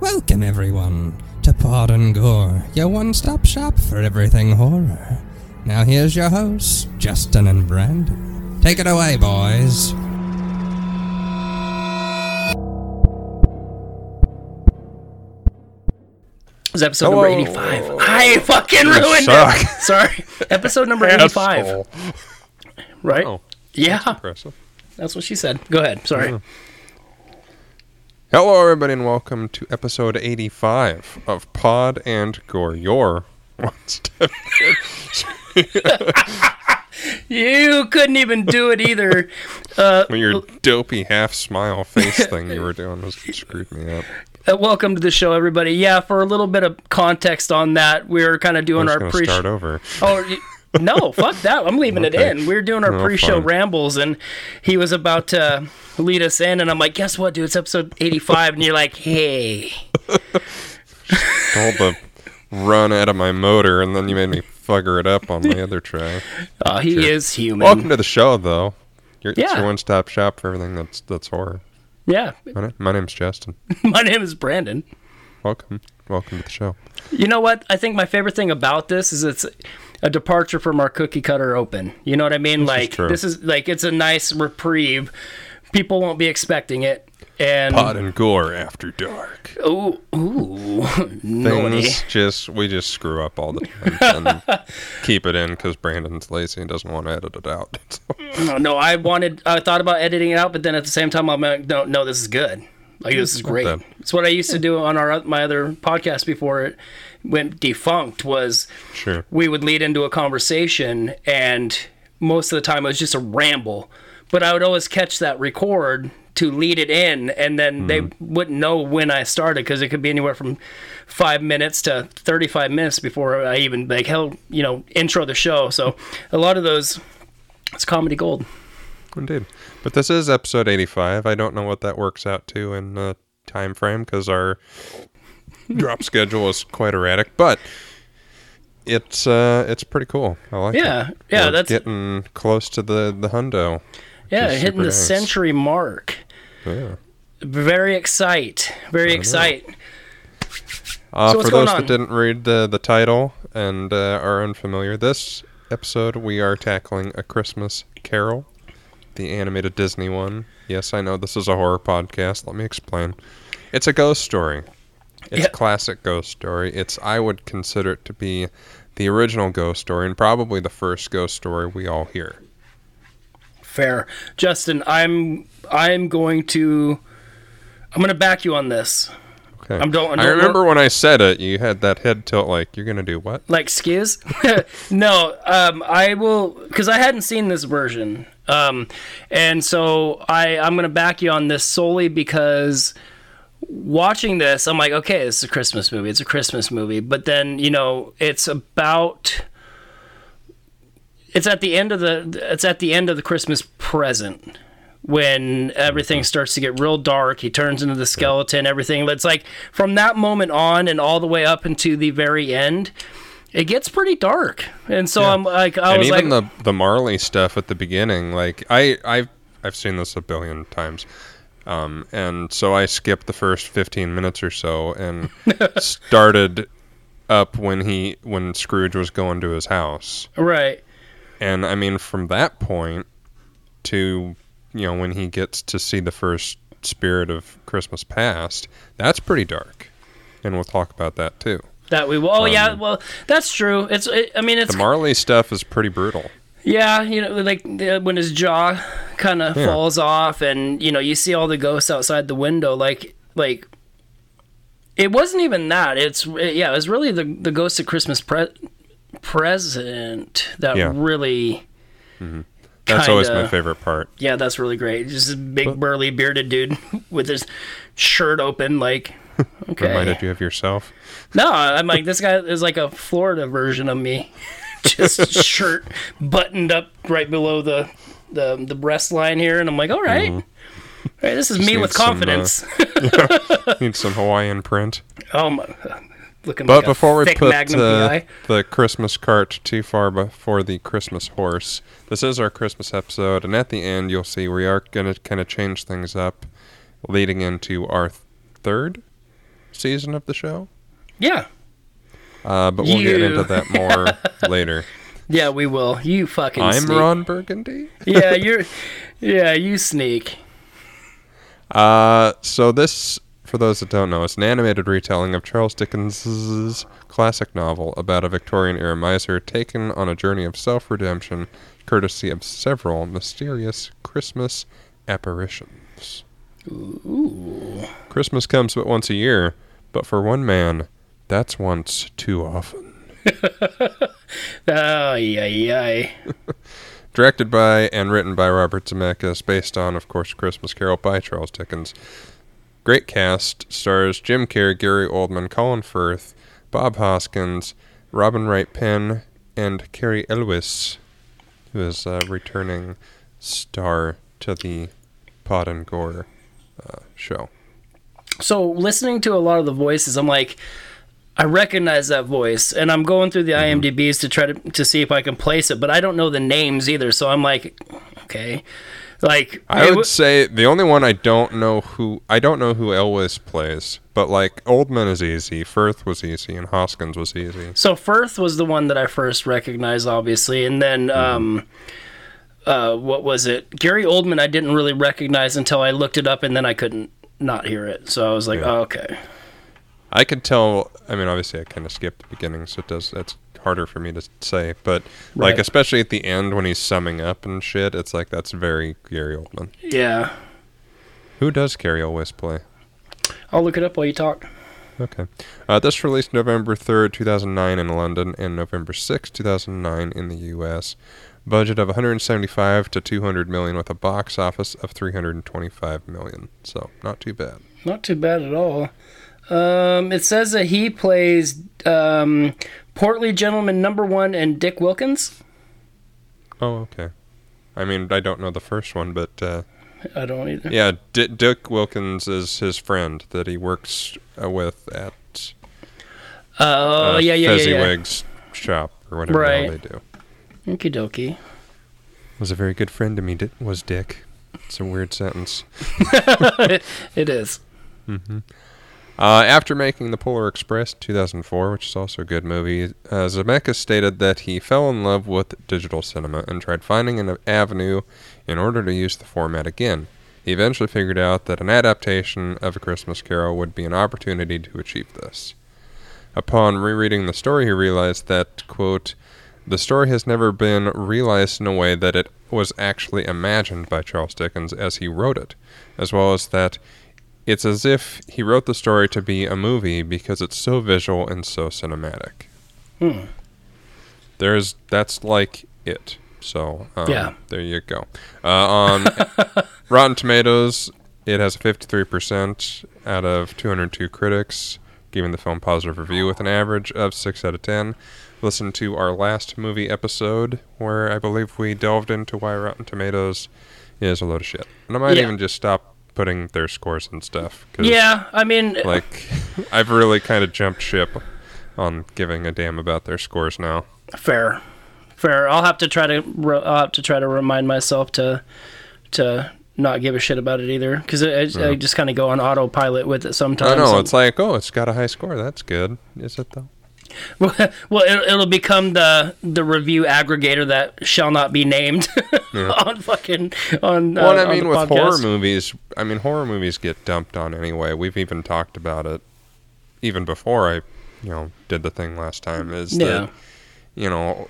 Welcome, everyone, to Pod and Gore, your one stop shop for everything horror. Now, here's your hosts, Justin and Brandon. Take it away, boys. This is episode Hello. number 85. I fucking You ruined suck. it. Sorry. Episode number 85. Asshole. Right? Oh, yeah. impressive. That's what she said. Go ahead. Sorry. Hello, everybody, and welcome to episode 85 of Pod and Gore, your one step. You couldn't even do it either. Uh, your dopey half smile face thing you were doing was screwed me up. uh, welcome to the show, everybody. Yeah, for a little bit of context on that, we are kind of doing our pre start over. Oh, no, fuck that. I'm leaving it in. We were doing our No, pre-show fine. rambles, and he was about to lead us in, and I'm like, guess what, dude? It's episode 85, and you're like, hey. Told the run out of my motor, and then you made me fugger it up on my other track. Oh, he Sure. is human. Welcome to the show, though. Your, It's Yeah. your one stop shop for everything that's that's horror. Yeah. My, my name's Justin. My name is Brandon. Welcome. Welcome to the show. You know what? I think my favorite thing about this is it's a departure from our cookie cutter open. You know what I mean? like true. this is like it's a nice reprieve. People won't be expecting it. And Pod and Gore after dark. ooh, ooh, things just we just screw up all the time and keep it in because Brandon's lazy and doesn't want to edit it out. No, no, I wanted, I thought about editing it out, but then at the same time, I'm like, no, no, this is good. Like this is great. It's what I used to do on our my other podcast before it went defunct. Was sure. we would lead into a conversation, and most of the time it was just a ramble. But I would always catch that record to lead it in, and then they wouldn't know when I started because it could be anywhere from five minutes to 35 minutes before I even like hell, you know, intro the show. So a lot of those, it's comedy gold. Indeed. But this is episode 85. I don't know what that works out to in uh, time frame because our drop schedule is quite erratic, but it's uh it's pretty cool. I like it. Yeah, yeah, that's getting close to the the hundo. yeah, hitting the nice. century mark. Yeah. Very excite, very excite. Uh, So for those that didn't read the the title and uh, are unfamiliar, this episode we are tackling a Christmas Carol, the animated Disney one. Yes, I know this is a horror podcast. Let me explain. It's a ghost story. It's a classic ghost story. It's I would consider it to be the original ghost story and probably the first ghost story we all hear. Fair, Justin. I'm I'm going to I'm going to back you on this. Okay. I'm don't- I don't- remember when I said it, you had that head tilt like you're gonna do what? Like skis? no, um, I will because I hadn't seen this version, um, and so I I'm gonna back you on this solely because watching this, I'm like, okay, this is a Christmas movie. It's a Christmas movie, but then you know, it's about it's at the end of the it's at the end of the Christmas present when everything starts to get real dark. He turns into the skeleton. Everything. It's like from that moment on and all the way up into the very end, it gets pretty dark. And so I'm like, I and was even like, the the Marley stuff at the beginning, like I I've I've seen this a billion times, um, and so I skipped the first fifteen minutes or so and started up when he when Scrooge was going to his house, right. and I mean from that point to you know when he gets to see the first spirit of Christmas past, that's pretty dark, and we'll talk about that too. That we will. Oh yeah, Um, well that's true. It's. It, I mean, it's The Marley stuff is pretty brutal. Yeah, you know, like the, when his jaw kind of Yeah. falls off, and you know, you see all the ghosts outside the window. Like, like it wasn't even that. It's yeah, it was really the the ghost of Christmas pre- present that Yeah. really. That's always my kinda- favorite part. Yeah, that's really great. Just a big burly bearded dude with his shirt open, like. Okay. Reminded you of yourself. No, I'm like this guy is like a Florida version of me, just shirt buttoned up right below the the the breast line here, and I'm like, all right, all right, this is me need with some, uh, confidence. Need some Hawaiian print. oh my, looking But like before we put Magnum uh, the Christmas cart too far before the Christmas horse, this is our Christmas episode, and at the end you'll see we are going to kind of change things up, leading into our third season of the show. Yeah. Uh, but we'll get into that more later. Yeah, we will. You fucking I'm sneak. Ron Burgundy. Yeah, you're Yeah, you sneak. Uh, so this, for those that don't know, is an animated retelling of Charles Dickens's classic novel about a Victorian era miser taken on a journey of self-redemption, courtesy of several mysterious Christmas apparitions. Ooh. Christmas comes but once a year, but for one man, that's once too often. Oh, yeah, yeah. Directed by and written by Robert Zemeckis, based on, of course, Christmas Carol by Charles Dickens. Great cast stars Jim Carrey, Gary Oldman, Colin Firth, Bob Hoskins, Robin Wright Penn, and Cary Elwes, who is a returning star to the Pod and Gore uh, show. So listening to a lot of the voices, I'm like, I recognize that voice, and I'm going through the Mm-hmm. IMDb's to try to to see if I can place it, but I don't know the names either. So I'm like, okay, like I would wa- say the only one I don't know who I don't know who Elwes plays, but like Oldman is easy, Firth was easy, and Hoskins was easy. So Firth was the one that I first recognized, obviously, and then Mm-hmm. um, uh, what was it? Gary Oldman. I didn't really recognize until I looked it up, and then I couldn't not hear it. So I was like, Yeah. oh, okay, I could tell. I mean, obviously, I kind of skipped the beginning, so it does. That's harder for me to say. But like, especially at the end when he's summing up and shit, it's like that's very Gary Oldman. yeah. Who does Cary Elwes play? I'll look it up while you talk. Okay. Uh, this released November 3rd, 2009 in London and November 6th, 2009 in the US. Budget of 175 to 200 million with a box office of 325 million. So, not too bad. Not too bad at all. Um, it says that he plays um, portly gentleman number one and Dick Wilkins. Oh, okay. I mean, I don't know the first one, but uh, I don't either. yeah, D- Dick Wilkins is his friend that he works uh, with at Oh uh, yeah, yeah, yeah, yeah. Fezziwig's shop or whatever the hell Right. they do. Okie dokie. Was a very good friend to me, was Dick. It's a weird sentence. It is. Uh, after making The Polar Express 2004, which is also a good movie, uh, Zemeckis stated that he fell in love with digital cinema and tried finding an avenue in order to use the format again. He eventually figured out that an adaptation of A Christmas Carol would be an opportunity to achieve this. Upon rereading the story, he realized that, quote, the story has never been realized in a way that it was actually imagined by Charles Dickens as he wrote it, as well as that it's as if he wrote the story to be a movie because it's so visual and so cinematic. Hmm. There's that's like it. So um, Yeah. there you go. Uh, on Rotten Tomatoes, it has a 53% out of 202 critics, giving the film positive review with an average of 6 out of 10. Listen to our last movie episode where I believe we delved into why Rotten Tomatoes is a load of shit. And I might Yeah. even just stop putting their scores and stuff. Yeah, I mean, uh, Like, I've really kind of jumped ship on giving a damn about their scores now. fair, fair. I'll have to try to. Re- I'll have to try to remind myself to to not give a shit about it either, because I, I, I just kind of go on autopilot with it sometimes. I know, it's like, oh, it's got a high score. That's good. Is it, though? well, it'll, it'll become the the review aggregator that shall not be named on fucking on. Well, uh, I on mean, with podcast. horror movies, I mean, horror movies get dumped on anyway. We've even talked about it even before I, you know, did the thing last time. Is Yeah. that, you know,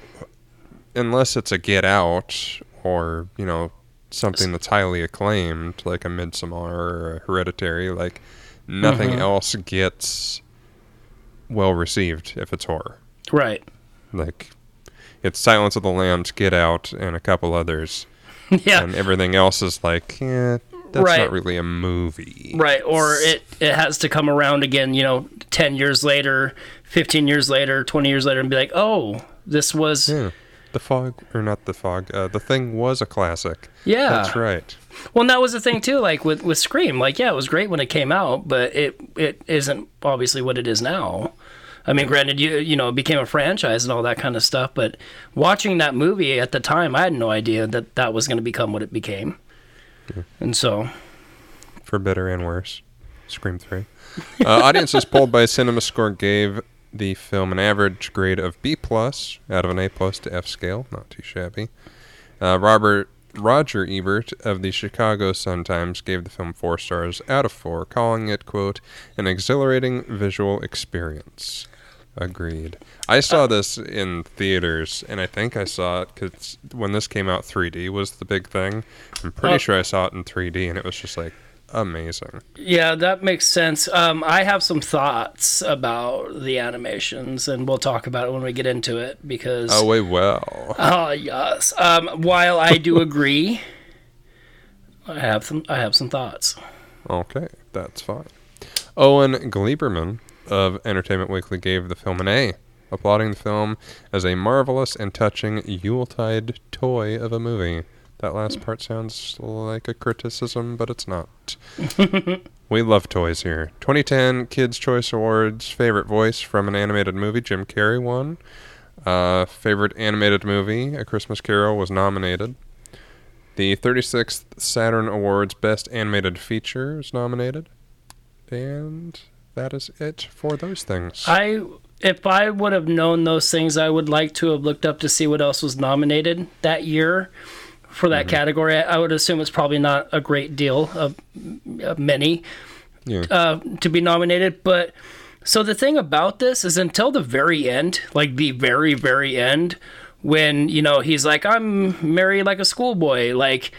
unless it's a Get Out or, you know, something that's highly acclaimed, like a Midsommar or a Hereditary, like, nothing Mhm. else gets well received if it's horror. Right. Like, it's Silence of the Lambs, Get Out, and a couple others yeah. and everything else is like, yeah, that's Right. not really a movie. Right, or it, it has to come around again, you know, 10 years later, 15 years later, 20 years later, and be like, oh, this was. Yeah. Yeah. The fog, or not the fog, uh, the thing was a classic. yeah. That's right. Well, and that was the thing, too, like with, with Scream. Like, yeah, it was great when it came out, but it, it isn't obviously what it is now. I mean, granted, you you know, it became a franchise and all that kind of stuff, but watching that movie at the time, I had no idea that that was going to become what it became. And so, For better and worse. Scream 3. Uh, audiences polled by CinemaScore gave the film an average grade of B plus out of an A plus to F scale. Not too shabby. Uh, Robert Roger Ebert of the Chicago Sun-Times gave the film four stars out of four, calling it, quote, an exhilarating visual experience. Agreed. I saw this in theaters, and I think I saw it because when this came out, 3D was the big thing. I'm pretty Oh. sure I saw it in 3D, and it was just like amazing. Yeah, that makes sense. Um, I have some thoughts about the animations, and we'll talk about it when we get into it because. Oh, wait, well. Oh yes. Um, while I do agree, I have some. I have some thoughts. Okay, that's fine. Owen Gleiberman of Entertainment Weekly gave the film an A, applauding the film as a marvelous and touching Yuletide toy of a movie. That last part sounds like a criticism, but it's not. we love toys here. 2010 Kids' Choice Awards favorite voice from an animated movie, Jim Carrey won. Uh, favorite animated movie, A Christmas Carol, was nominated. The 36th Saturn Awards Best Animated Feature is nominated. And that is it for those things. I if I would have known those things, I would like to have looked up to see what else was nominated that year for that category. I would assume it's probably not a great deal of, of many yeah. uh, to be nominated. But so the thing about this is until the very end, like the very, very end, when, you know, he's like, I'm married like a schoolboy, like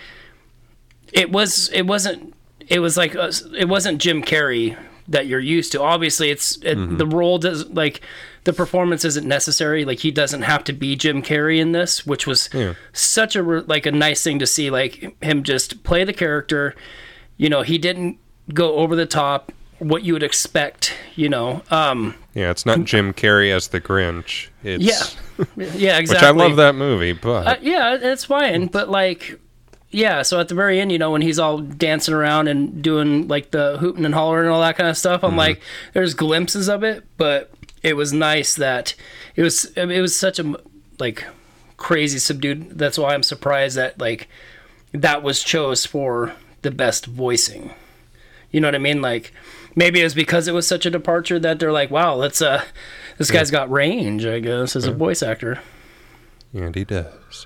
it was, it wasn't, it was like, a, it wasn't Jim Carrey that you're used to. Obviously, it's it, the role does like the performance isn't necessary. Like he doesn't have to be Jim Carrey in this, which was Yeah. such a like a nice thing to see. Like him just play the character. You know, he didn't go over the top. What you would expect. You know. Um. yeah, it's not Jim Carrey as the Grinch. It's, Yeah. Yeah. Exactly. Which I love that movie, but Uh, yeah, it's fine, but like, yeah. So at the very end, you know, when he's all dancing around and doing like the hooting and hollering and all that kind of stuff, I'm like, there's glimpses of it, but it was nice that it was. I mean, it was such a like crazy subdued. That's why I'm surprised that like that was chose for the best voicing. You know what I mean? Like maybe it was because it was such a departure that they're like, wow, let's uh, this guy's got range, I guess, as a voice actor. and he does.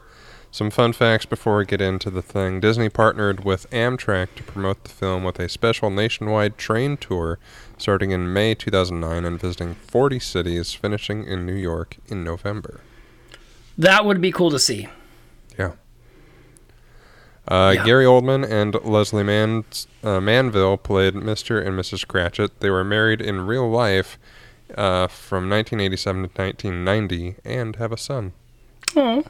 Some fun facts before we get into the thing. Disney partnered with Amtrak to promote the film with a special nationwide train tour starting in May 2009 and visiting 40 cities, finishing in New York in November. That would be cool to see. Yeah. Uh, Yeah. Gary Oldman and Leslie Man- uh, Manville played Mr. and Mrs. Cratchit. They were married in real life uh, from 1987 to 1990 and have a son. Oh,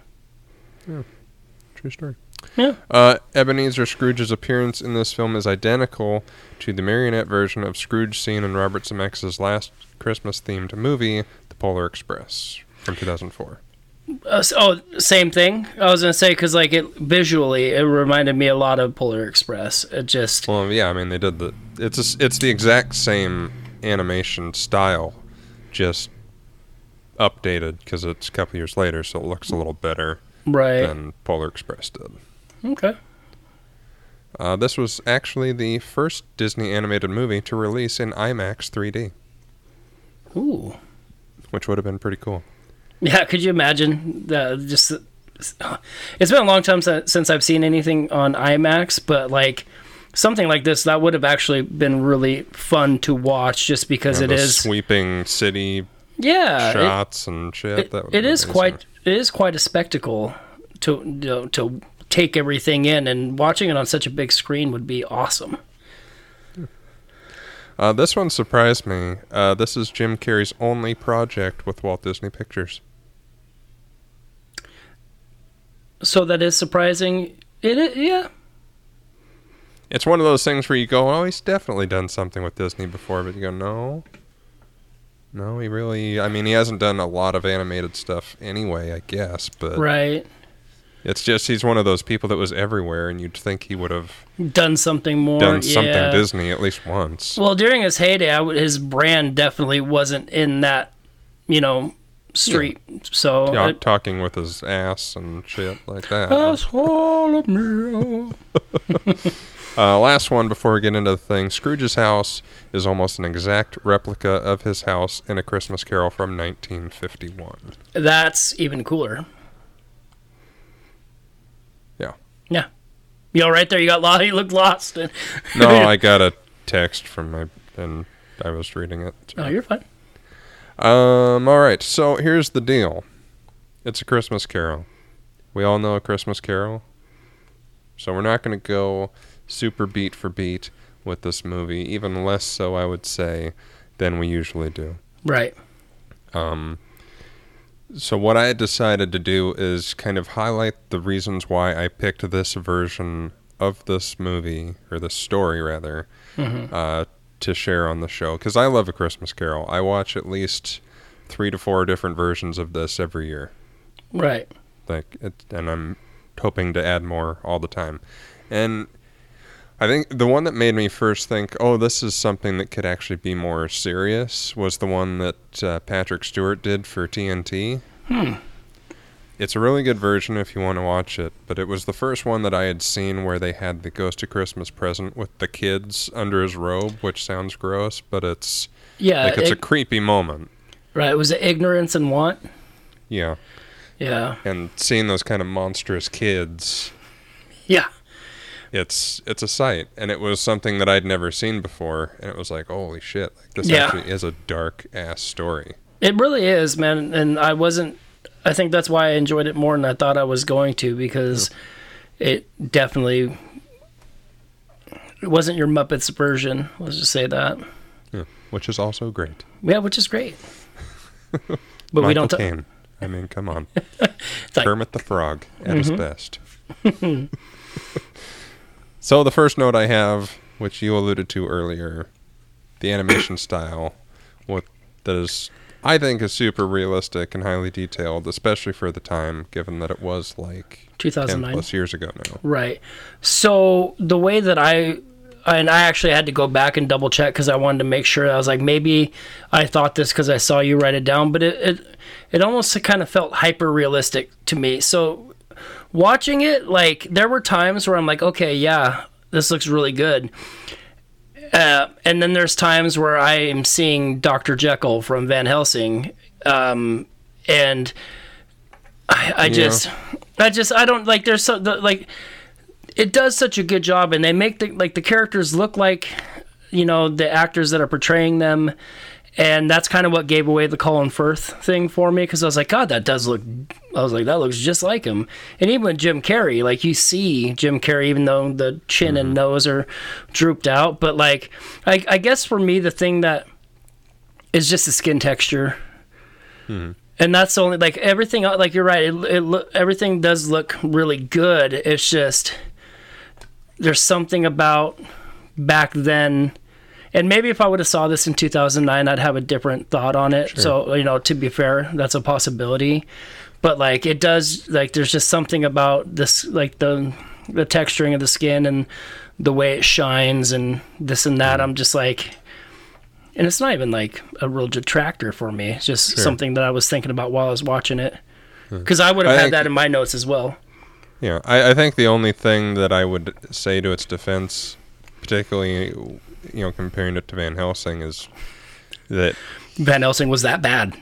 True story. yeah. Uh, Ebenezer Scrooge's appearance in this film is identical to the marionette version of Scrooge seen in Robert Zemeckis' last Christmas-themed movie, The Polar Express, from 2004. Uh, s- oh, same thing. I was gonna say because like it visually, it reminded me a lot of Polar Express. It just Well, yeah, I mean they did the. It's a s it's the exact same animation style, just updated because it's a couple years later, so it looks a little better right. than Polar Express did. Okay. Uh, this was actually the first Disney animated movie to release in IMAX 3D, Ooh. which would have been pretty cool. Yeah. Could you imagine the just? It's been a long time since, since I've seen anything on IMAX, but like something like this, that would have actually been really fun to watch, just because know, it the is. sweeping city Yeah. it- shots and shit. it, that would it is amazing. quite it is quite a spectacle to you know, to take everything in and watching it on such a big screen would be awesome. Uh, this one surprised me. Uh, this is Jim Carrey's only project with Walt Disney Pictures. So that is surprising. It, i- yeah. It's one of those things where you go, "Oh, he's definitely done something with Disney before," but you go, "No, no, he really. I mean, he hasn't done a lot of animated stuff anyway, I guess. But Right. it's just he's one of those people that was everywhere, and you'd think he would have Done something more. done something yeah. Disney at least once. Well, during his heyday, I his brand definitely wasn't in that, you know, street. So Yeah, it- talking with his ass and shit like that. Asshole of me. Uh, last one before we get into the thing. Scrooge's house is almost an exact replica of his house in A Christmas Carol from 1951. That's even cooler. Yeah. Yeah. You all right there? You got lost. You looked lost. No, I got a text from my and I was reading it. Oh, you're fine. Um. All right. So here's the deal. It's a Christmas Carol. We all know a Christmas Carol. So we're not going to go super beat for beat with this movie, even less so, I would say, than we usually do. Right. Um, so what I decided to do is kind of highlight the reasons why I picked this version of this movie or this story rather uh, to share on the show because I love a Christmas Carol. I watch at least three to four different versions of this every year. Right. Like, it, and I'm hoping to add more all the time. And I think the one that made me first think, oh, this is something that could actually be more serious, was the one that uh, Patrick Stewart did for TNT. Hmm. It's a really good version if you want to watch it, but it was the first one that I had seen where they had the Ghost of Christmas present with the kids under his robe, which sounds gross, but it's Yeah. like it's a creepy moment. right. Was it ignorance and want? Yeah, Yeah. and seeing those kind of monstrous kids Yeah. It's it's a sight and it was something that i'd never seen before and it was like holy shit like this Yeah. actually is a dark ass story It really is, man. And I wasn't. I think that's why I enjoyed it more than I thought I was going to because it definitely it wasn't your Muppets version. Let's just say that. yeah, which is also great Yeah, which is great. But Michael we don't. i mean come on like- Mm-hmm. kermit the frog at his best so the first note i have which you alluded to earlier the animation style what that is i think is super realistic and highly detailed especially for the time given that it was like 10 2009. plus years ago now Right. So the way that I and I actually had to go back and double check because I wanted to make sure. I was like, maybe I thought this because I saw you write it down, but it it, it almost kind of felt hyper realistic to me. So watching it, like there were times where I'm like, okay, yeah, this looks really good. Uh, and then there's times where I am seeing Dr. Jekyll from Van Helsing, um, and I, I just, I just, I don't like. There's so the, like, it does such a good job, and they make the like the characters look like, you know, the actors that are portraying them, and that's kind of what gave away the Colin Firth thing for me because I was like, God, that does look. I was like, that looks just like him, and even with Jim Carrey, like you see Jim Carrey, even though the chin and mm-hmm. nose are drooped out, but like, I, I guess for me, the thing that is just the skin texture. Mm-hmm. And that's only like everything like you're right it, it everything does look really good. It's just there's something about back then and maybe if i would have saw this in 2009 i'd have a different thought on it. So you know to be fair that's a possibility. But like it does like there's just something about this like the the texturing of the skin and the way it shines and this and that. Mm-hmm. I'm just like and it's not even like a real detractor for me. It's just something that I was thinking about while I was watching it. Because I would have I had think- that in my notes as well. Yeah, I, I think the only thing that I would say to its defense, particularly you know comparing it to Van Helsing, is that Van Helsing was that bad,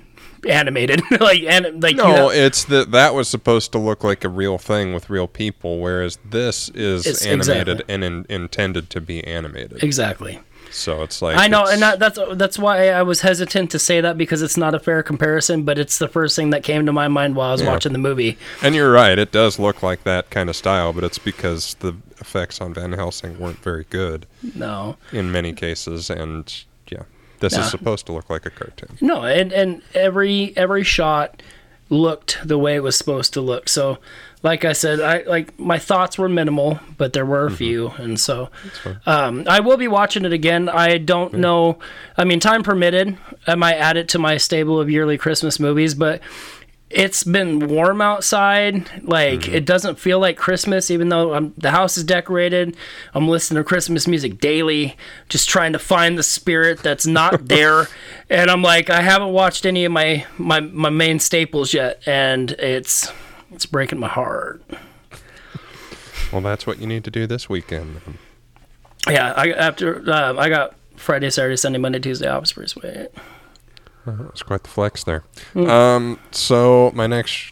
animated, like and like you no, know- it's that that was supposed to look like a real thing with real people, whereas this is animated exactly. and in, intended to be animated. exactly. So it's like I know, and that, that's that's why I was hesitant to say that because it's not a fair comparison, but it's the first thing that came to my mind while I was Yeah. watching the movie. and you're right, it does look like that kind of style, but it's because the effects on Van Helsing weren't very good No, in many cases, and yeah, this is supposed to look like a cartoon. No, and and every every shot looked the way it was supposed to look. So, like I said, I like my thoughts were minimal, but there were a few, and so um, I will be watching it again. I don't know. I mean, time permitted, I might add it to my stable of yearly Christmas movies, but. It's been warm outside. Like it doesn't feel like Christmas, even though I'm, the house is decorated. I'm listening to Christmas music daily, just trying to find the spirit that's not there. and I'm like, I haven't watched any of my, my my main staples yet, and it's it's breaking my heart. Well, that's what you need to do this weekend. then. Yeah, I after uh, I got Friday, Saturday, Sunday, Monday, Tuesday off. Pretty sweet. It's quite the flex there. Um, so my next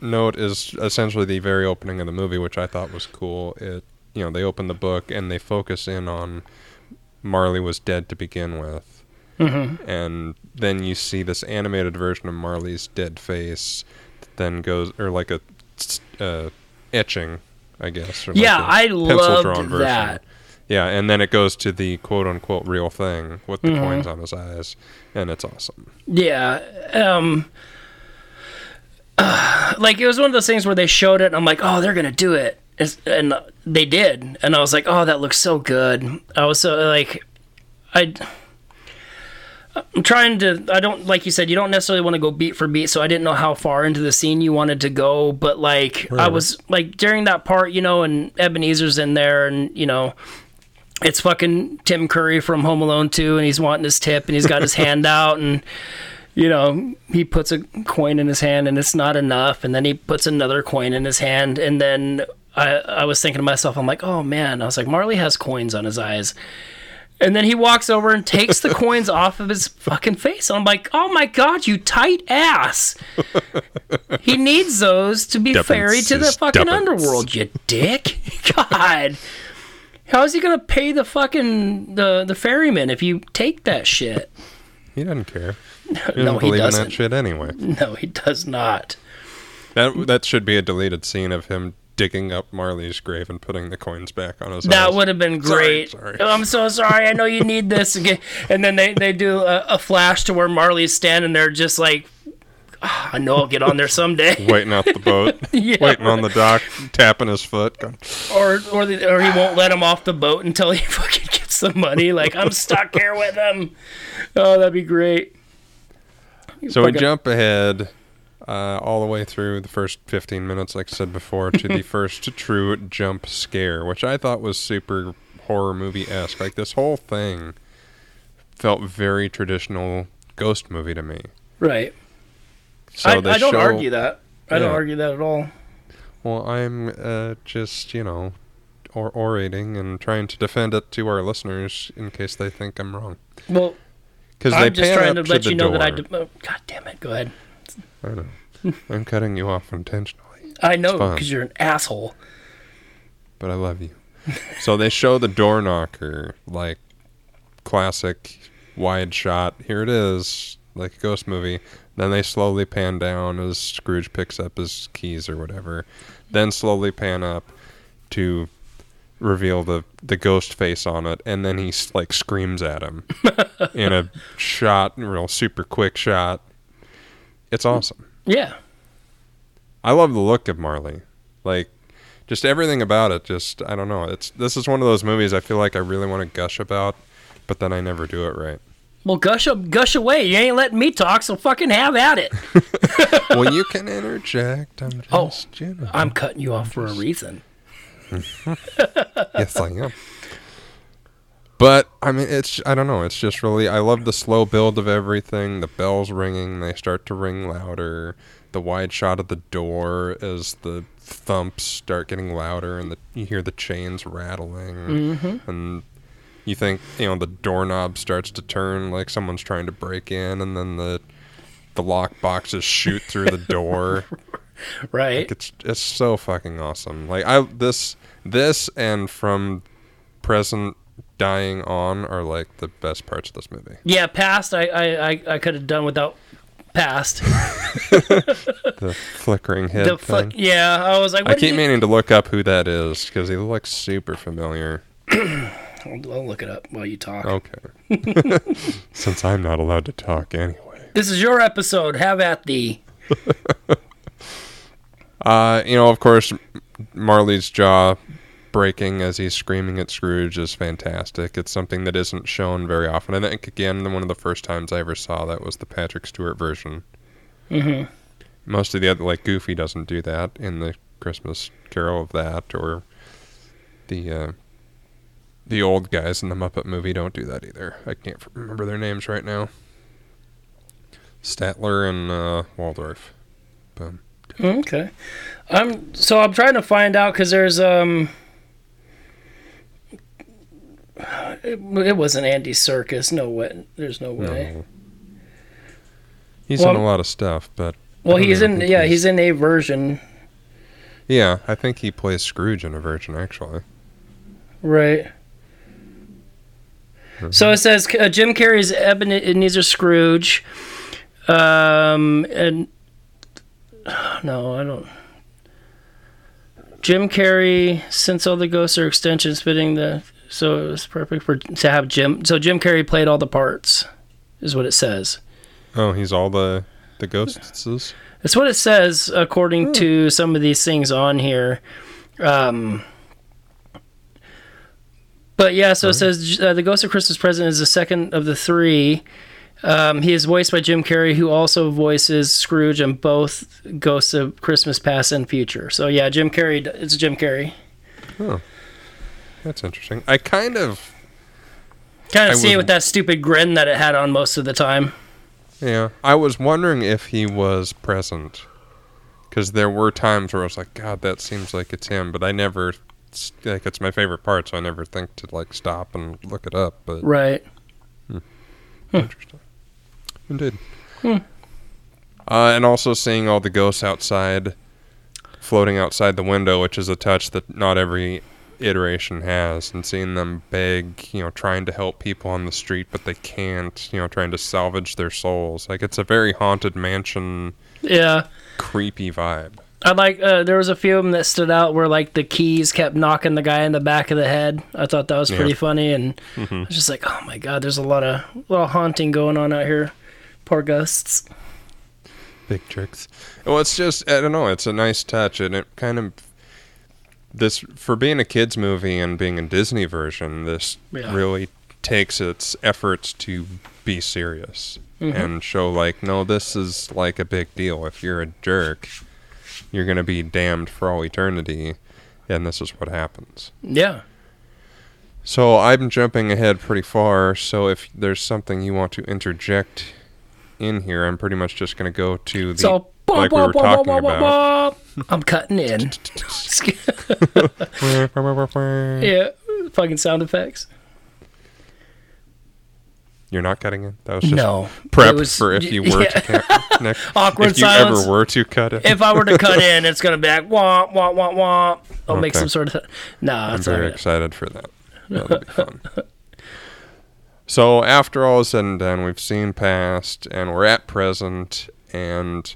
note is essentially the very opening of the movie, which I thought was cool. It, you know, they open the book and they focus in on Marley was dead to begin with, Mm-hmm. and then you see this animated version of Marley's dead face, then goes or like a uh, etching, I guess. Or like Yeah, a I loved version. that. Yeah, and then it goes to the quote unquote real thing with the Mhm. coins on his eyes, and it's awesome. Yeah. Um uh, like it was one of those things where they showed it and I'm like, "Oh, they're going to do it." It's, and they did. And I was like, "Oh, that looks so good." I was so like I I'm trying to I don't like you said you don't necessarily want to go beat for beat, so I didn't know how far into the scene you wanted to go, but like I was like during that part, you know, and Ebenezer's in there and you know it's fucking Tim Curry from Home Alone 2 and he's wanting his tip and he's got his hand out and you know, he puts a coin in his hand and it's not enough and then he puts another coin in his hand and then I I was thinking to myself, I'm like, "Oh man." I was like, "Marley has coins on his eyes." And then he walks over and takes the coins off of his fucking face. I'm like, "Oh my god, you tight ass." he needs those to be Tuppence ferried to the fucking Tuppence. underworld, you dick. God. How is he gonna pay the fucking the the ferryman if you take that shit? He doesn't care. He doesn't No, he doesn't. that shit anyway. No, he does not. That that should be a deleted scene of him digging up Marley's grave and putting the coins back on his That eyes. would have been great. sorry. Oh, I'm so sorry. I know you need this. And then they, they do a, a flash to where Marley's standing there, just like, "Ah, I know I'll get on there someday. waiting out the boat, Yeah, waiting on the dock, tapping his foot. going, or or the, or he won't let him off the boat until he fucking gets the money. Like I'm stuck here with him. Oh, that'd be great. So we jump ahead uh, all the way through the first 15 minutes, like I said before, to the first true jump scare, which I thought was super horror movie esque. Like this whole thing felt very traditional ghost movie to me. Right. So I, I don't show- argue that. I don't argue that at all. Well, I'm uh, just you know, or orating and trying to defend it to our listeners in case they think I'm wrong. Well, Because I'm just trying to let you know that I. door. d- oh, God damn it! Go ahead. I know. I'm cutting you off intentionally, I know because you're an asshole. but I love you. so they show the door knocker, like classic wide shot. Here it is, like a ghost movie. Then they slowly pan down as Scrooge picks up his keys or whatever. Then slowly pan up to reveal the the ghost face on it, and then he like screams at him in a shot, real super quick shot. It's awesome. Yeah. I love the look of Marley. Like just everything about it just I don't know. It's this is one of those movies I feel like I really want to gush about, but then I never do it right. Well, gush up, gush away. You ain't letting me talk, so fucking have at it. well, you can interject. I'm oh, just, Oh. I'm cutting you off for a reason. yes, I am. But I mean, it's I don't know. It's just really I love the slow build of everything. The bells ringing, they start to ring louder. The wide shot of the door as the thumps start getting louder, and the, you hear the chains rattling, mm-hmm. and you think you know the doorknob starts to turn like someone's trying to break in, and then the the lock boxes shoot through the door. Right. Like it's it's so fucking awesome. Like I this this and from present dying on are like the best parts of this movie. yeah, past. I I I, I could have done without past. The flickering head the fuck. Yeah, I was like, I keep meaning to look up who that is because he looks super familiar. I'll, I'll look it up while you talk. Okay. Since I'm not allowed to talk anyway. This is your episode. Have at thee. Uh, you know, of course, Marley's jaw breaking as he's screaming at Scrooge is fantastic. It's something that isn't shown very often. I think again, one of the first times I ever saw that was the Patrick Stewart version. Mm-hmm. Most of the other, like Goofy, doesn't do that in the Christmas Carol of that, or the uh, the old guys in the Muppet movie don't do that either. I can't remember their names right now. Statler and uh, Waldorf. Boom. Okay. I'm so I'm trying to find out because there's um It, it wasn't Andy Serkis. No way. There's no way. No. He's Well, in a lot of stuff, but Well, he's know, in. Yeah, he's in a version. Yeah, I think he plays Scrooge in a version actually. Right. So it says uh, Jim Carrey's Ebenezer Scrooge, um, and no, I don't. Jim Carrey, since all the ghosts are extensions fitting the, so it was perfect for to have Jim. So Jim Carrey played all the parts, is what it says. Oh, he's all the the ghosts. That's what it says according to some of these things on here. Um, but yeah, so it says uh, the Ghost of Christmas Present is the second of the three. Um, he is voiced by Jim Carrey, who also voices Scrooge in both Ghosts of Christmas Past and Future. So yeah, Jim Carrey. It's Jim Carrey. That's interesting. I kind of Kind I of see it with that stupid grin that it had on most of the time. yeah. I was wondering if he was present because there were times where I was like, God, that seems like it's him, but I never like it's my favorite part, so I never think to like stop and look it up. But Right. Hmm. Hmm. Interesting. Indeed. Hmm. Uh, and also seeing all the ghosts outside, floating outside the window, which is a touch that not every iteration has, and seeing them beg, you know, trying to help people on the street, but they can't, you know, trying to salvage their souls. Like, it's a very haunted mansion, Yeah. creepy vibe. I like. Uh, there was a few of them that stood out where like the keys kept knocking the guy in the back of the head. I thought that was pretty Yeah. funny, and I was just like, oh my god, there's a lot of lot of haunting going on out here. Poor ghosts. Big tricks. Well, it's just I don't know. It's a nice touch, and it kind of this for being a kids movie and being a Disney version. This Yeah. really takes its efforts to be serious mm-hmm. and show like, no, this is like a big deal. If you're a jerk, you're gonna be damned for all eternity, and this is what happens. Yeah. So I'm jumping ahead pretty far. So if there's something you want to interject in here, I'm pretty much just gonna go to the So like we were talking about. I'm cutting in. yeah, fucking sound effects. You're not cutting it. That was just No, prep was- for if you were yeah. to cut. Nick, Awkward if you ever were to cut it. if I were to cut in, it's gonna be like wah wah wah wah. I'll make some sort of. Nah, I'm it's not very gonna- excited for that. That'll be fun. So after all is said and done, we've seen past and we're at present, and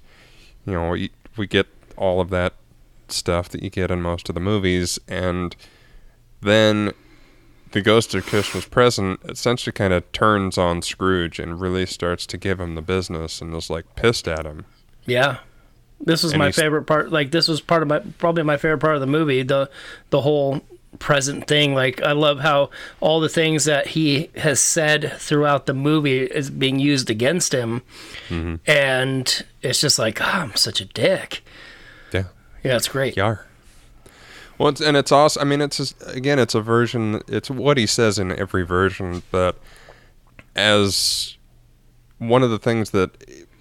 you know we we get all of that stuff that you get in most of the movies, and then the Ghost of Christmas Present essentially kind of turns on Scrooge and really starts to give him the business and is like pissed at him. Yeah. This was And my favorite part. Like this was part of my probably my favorite part of the movie. The the whole present thing. Like I love how all the things that he has said throughout the movie is being used against him, Mm-hmm. and it's just like oh, I'm such a dick. Yeah. Yeah, it's great. Yar. Well, it's, and it's also. I mean, it's just, again, it's a version. It's what he says in every version, but as one of the things that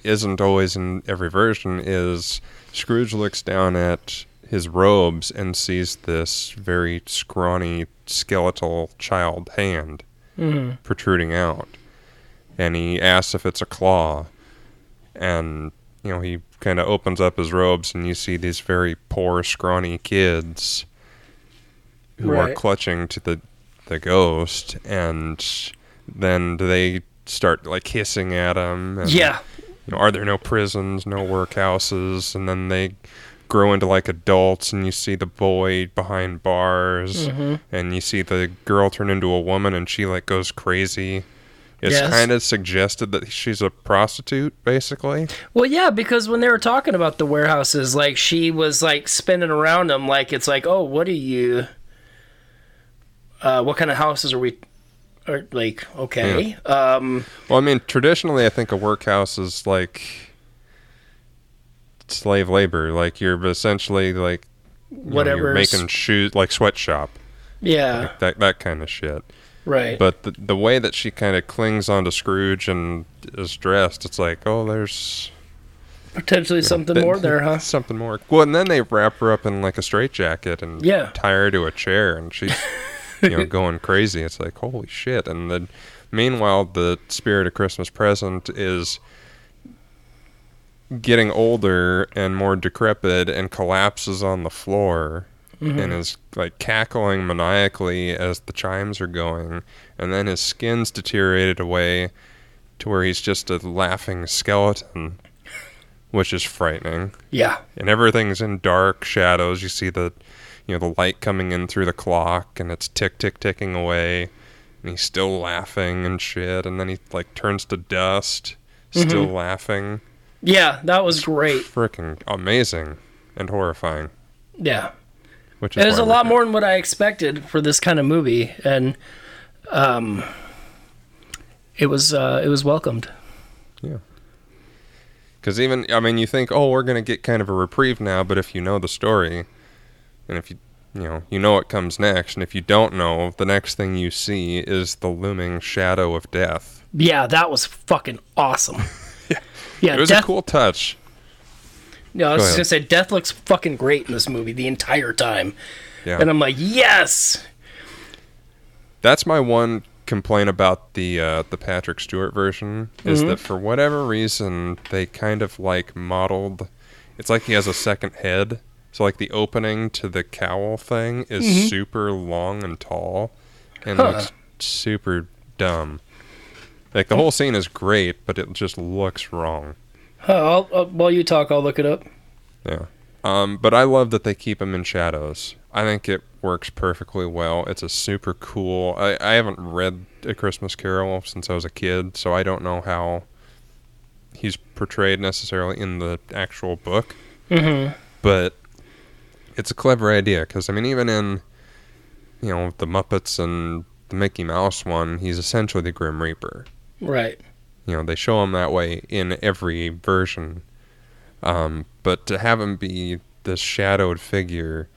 isn't always in every version is Scrooge looks down at his robes and sees this very scrawny skeletal child hand mm-hmm. protruding out, and he asks if it's a claw, and you know he kind of opens up his robes and you see these very poor scrawny kids who are clutching to the the ghost. And then they start like hissing at him and, Yeah, you know, are there no prisons no workhouses? And then they grow into like adults and you see the boy behind bars Mm-hmm. and you see the girl turn into a woman and she like goes crazy it's Yes. kind of suggested that she's a prostitute basically Well, yeah, because when they were talking about the warehouses, like she was like spinning around them, like it's like, oh, what are you? Uh, what kind of houses are we? Or like, okay, um, Well, I mean, traditionally, I think a workhouse is like slave labor. Like you're essentially like whatever. you're making shoes, like sweatshop, yeah, like that that kind of shit. right. But the the way that she kind of clings onto Scrooge and is dressed, it's like, oh, there's Potentially something bit- more there, huh? Something more. Well, and then they wrap her up in like a straitjacket and Yeah. tie her to a chair, and she's you know, going crazy. It's like holy shit. And then, meanwhile, the spirit of Christmas present is getting older and more decrepit and collapses on the floor mm-hmm. and is like cackling maniacally as the chimes are going. And then his skin's deteriorated away to where he's just a laughing skeleton which is frightening. Yeah. and everything's in dark shadows. You see the you know the light coming in through the clock and it's tick tick ticking away. And he's still laughing and shit. And then he like turns to dust mm-hmm. still laughing Yeah, that was great. freaking amazing and horrifying. Yeah. Which is It was a lot more than what I expected for this kind of movie, and um, it was uh, it was welcomed. Yeah. Because even I mean, you think, oh, we're gonna get kind of a reprieve now, but if you know the story, and if you you know you know what comes next, and if you don't know, the next thing you see is the looming shadow of death. Yeah, that was fucking awesome. yeah, It was Death, a cool touch. Yeah, I was Go just gonna say, Death looks fucking great in this movie the entire time, Yeah, and I'm like, yes. that's my one complaint about the uh, the Patrick Stewart version is Mm-hmm. that for whatever reason they kind of like modeled. It's like he has a second head. So like the opening to the cowl thing is super long and tall, and Mm-hmm. Huh. looks super dumb. Like the whole scene is great, but it just looks wrong. Huh, I'll, uh, while you talk, I'll look it up. Yeah. Um, but I love that they keep him in shadows. I think it works perfectly well. It's a super cool. I, I haven't read A Christmas Carol since I was a kid, so I don't know how he's portrayed necessarily in the actual book. Mm-hmm. But it's a clever idea because I mean, even in you know the Muppets and the Mickey Mouse one, he's essentially the Grim Reaper. Right. You know, they show him that way in every version. Um, but to have him be this shadowed figure,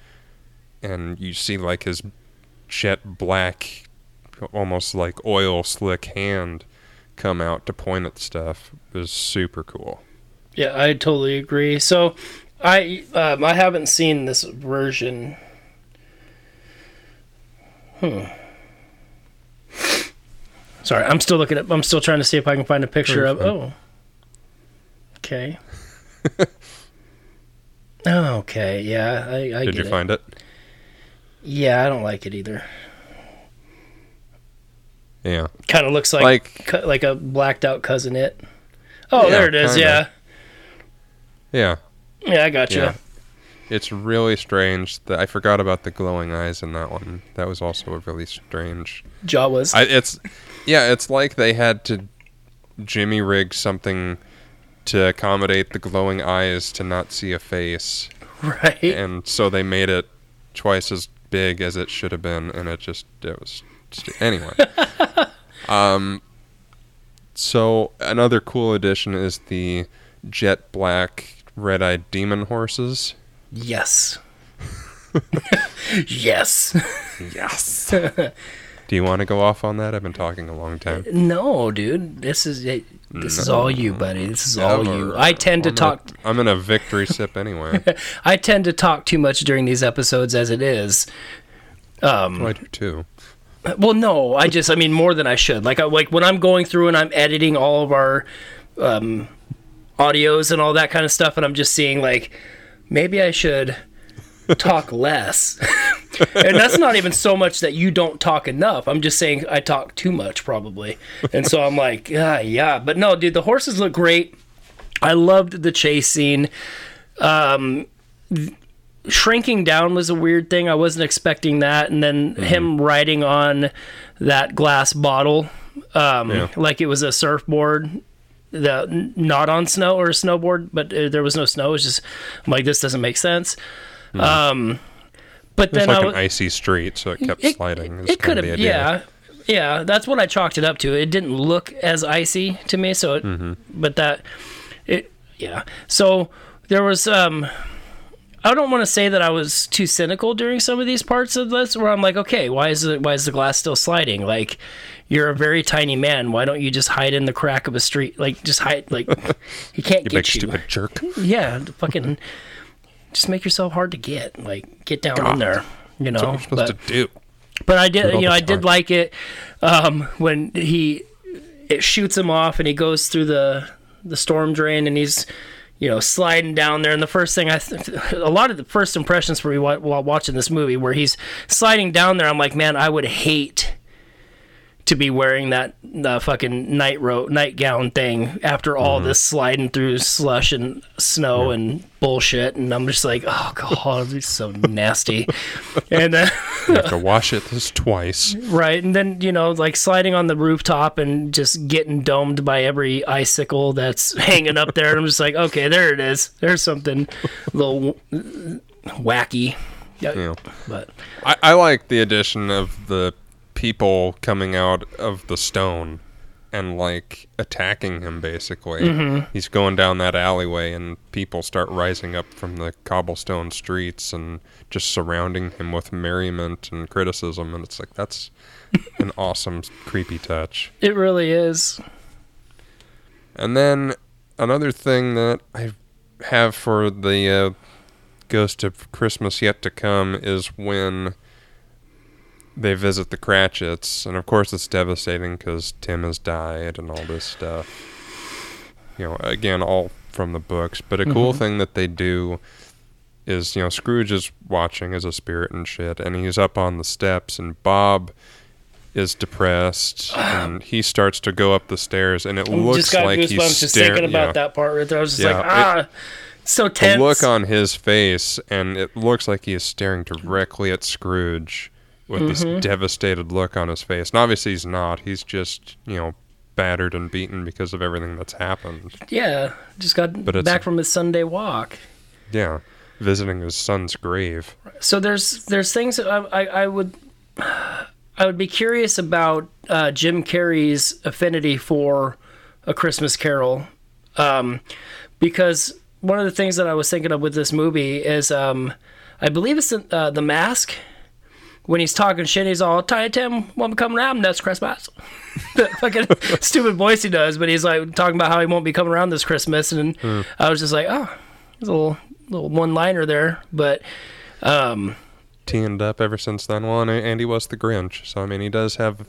and you see like his jet black, almost like oil slick hand come out to point at stuff is super cool. Yeah, I totally agree. So, I um, I haven't seen this version. Hmm. Sorry, I'm still looking at. I'm still trying to see if I can find a picture of. Oh. oh. Okay. oh, okay. Yeah, I, I Did you it. find it? Yeah, I don't like it either. Yeah. Kind of looks like Like, cu- like a blacked out cousin it. Oh, Yeah, there it is. kinda. Yeah, yeah. yeah, I got you. Yeah. It's really strange that I forgot about the glowing eyes in that one. That was also a really strange Jawas. I, it's yeah, it's like they had to Jimmy rig something to accommodate the glowing eyes to not see a face, right. and so they made it twice as big as it should have been, and it just it was st- anyway. um, so another cool addition is the jet black red-eyed demon horses. Yes. yes. Yes. Do you want to go off on that? I've been talking a long time. No, dude. This is it. This is all you, buddy. This is all you. I tend to I'm talk. Gonna, I'm in a victory sip anyway. I tend to talk too much during these episodes as it is. Um. I do too. Well, no. I just. I mean, more than I should. Like, I, like when I'm going through and I'm editing all of our, um, audios and all that kind of stuff, and I'm just seeing like, maybe I should talk less. and that's not even so much that you don't talk enough. I'm just saying I talk too much probably. And so I'm like, yeah, yeah. But no, dude, the horses look great. I loved the chase scene. Um, th- shrinking down was a weird thing. I wasn't expecting that. And then him riding on that glass bottle, um, Yeah. like it was a surfboard. The not on snow or a snowboard, but uh, there was no snow. It was just I'm like this doesn't make sense. Um, but It's then like I an icy street, so it kept it, sliding. is It could have, the yeah, yeah. That's what I chalked it up to. It didn't look as icy to me, so it, Mm-hmm. but that, it, yeah. So there was, um, I don't want to say that I was too cynical during some of these parts of this, where I'm like, okay, why is it, why is the glass still sliding? Like, you're a very tiny man. Why don't you just hide in the crack of a street? Like, just hide. Like, he can't You get big you. stupid jerk. Yeah, fucking, just make yourself hard to get. Like, get down in there. You know, That's what you're supposed but- to do. But I did, you know, I did like it um, when he it shoots him off and he goes through the the storm drain and he's you know sliding down there. And the first thing I, th- a lot of the first impressions for me while watching this movie, where he's sliding down there, I'm like, man, I would hate to be wearing that the fucking night ro- nightgown thing after all Mm-hmm. this sliding through slush and snow and bullshit. And I'm just like, oh god, it's so nasty. and uh, You have to wash it this twice. Right, and then you know, like sliding on the rooftop and just getting domed by every icicle that's hanging up there, and I'm just like, okay, there it is. There's something a little wacky. Yeah, You but I, I like the addition of the people coming out of the stone and like attacking him basically. Mm-hmm. He's going down that alleyway and people start rising up from the cobblestone streets and just surrounding him with merriment and criticism and it's like that's an awesome creepy touch. it really is. And then another thing that I have for the uh, Ghost of Christmas Yet to Come is when they visit the Cratchits, and of course it's devastating because Tim has died and all this stuff. You know, again, all from the books. But a cool thing that they do is, you know, Scrooge is watching as a spirit and shit, and he's up on the steps, and Bob is depressed, and he starts to go up the stairs, and it looks just got like goosebumps he's just staring. thinking about yeah. that part right there. I was just Yeah, like, ah, it's so the look on his face, and it looks like he is staring directly at Scrooge with Mm-hmm. this devastated look on his face. And obviously, he's not. He's just, you know, battered and beaten because of everything that's happened. yeah, just got But back from his Sunday walk. Yeah, visiting his son's grave. So there's there's things that I, I, I would I would be curious about uh, Jim Carrey's affinity for A Christmas Carol, um, because one of the things that I was thinking of with this movie is um, I believe it's uh, the Mask when he's talking shit. He's all Tiny Tim won't be coming around next Christmas. the fucking stupid voice he does, but he's like talking about how he won't be coming around this Christmas, and I was just like, oh, there's a little little one liner there, but. Um, Teamed up ever since then. Well, and Andy was the Grinch, so I mean, he does have,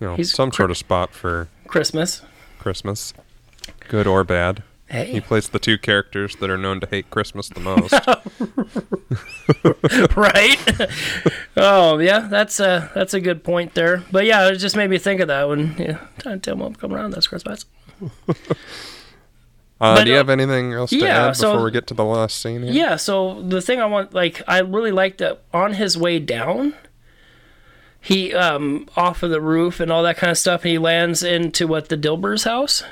you know, some cr- sort of spot for Christmas. Christmas, good or bad. He Hey, plays the two characters that are known to hate Christmas the most. right? oh yeah, that's a that's a good point there. But yeah, it just made me think of that when yeah, time to come around. That's Christmas. Uh, But, do you uh, have anything else to yeah, add so- before we get to the last scene here? Yeah. So the thing I want, like, I really like that on his way down, he um off of the roof and all that kind of stuff, and he lands into what the Dilber's house.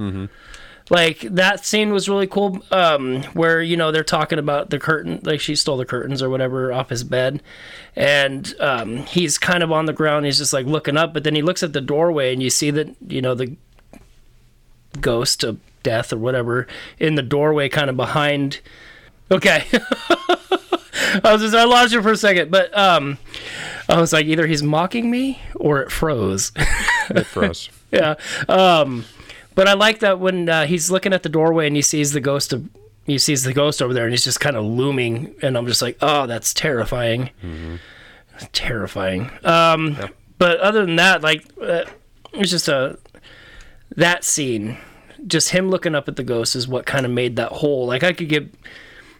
Mm-hmm. Like that scene was really cool. Um, where you know they're talking about the curtain, like she stole the curtains or whatever off his bed, and um, he's kind of on the ground. He's just like looking up, but then he looks at the doorway, and you see that you know the ghost of death or whatever in the doorway, kind of behind. Okay. I was just I lost you for a second, but um, I was like either he's mocking me or it froze. It froze. yeah. Um, but I like that when uh, he's looking at the doorway and he sees the ghost of he sees the ghost over there and he's just kind of looming and I'm just like, oh, that's terrifying, terrifying. Um, but other than that, like uh, it's just a that scene, just him looking up at the ghost is what kind of made that whole. Like I could give.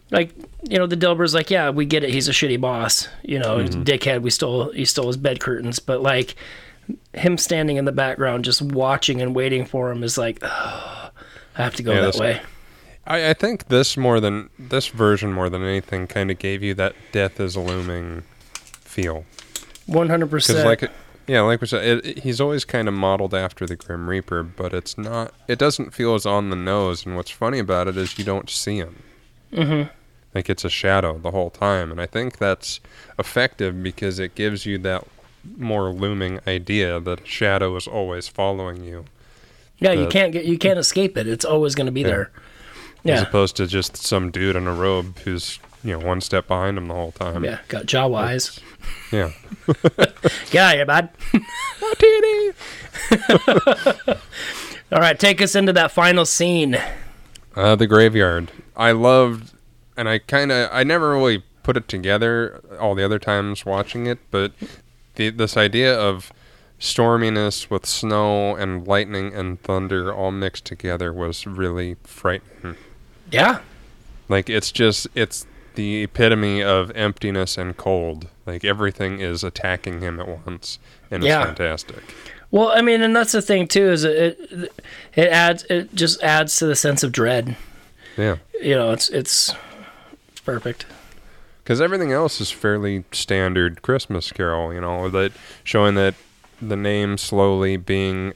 Like you know, the Dilber's like, yeah, we get it. He's a shitty boss. You know, a dickhead. We stole he stole his bed curtains, but like him standing in the background just watching and waiting for him is like I have to go Yeah, that way. I, I think this more than this version more than anything kind of gave you that death is looming feel. 100%. Because like yeah, like we said, it, it- he's always kind of modeled after the Grim Reaper, but it's not. It doesn't feel as on the nose. And what's funny about it is you don't see him. Mm-hmm. Like it's a shadow the whole time, and I think that's effective because it gives you that more looming idea that a shadow is always following you, yeah, you can't get you can't escape it. It's always going to be there. Yeah. as Yeah. opposed to just some dude in a robe who's you know one step behind him the whole time. Yeah, got jaw eyes. Yeah. Get out of here, bud. All right, take us into that final scene. Uh, the graveyard. I loved, and I kind of, I never really put it together all the other times watching it, but the, this idea of storminess with snow and lightning and thunder all mixed together was really frightening. Yeah. Like it's just it's the epitome of emptiness and cold. Like everything is attacking him at once, and it's Yeah. fantastic. Well, I mean, and that's the thing too is it it adds it just adds to the sense of dread. Yeah, You know, it's it's it's perfect. Because everything else is fairly standard Christmas Carol. You know, that showing that the name slowly being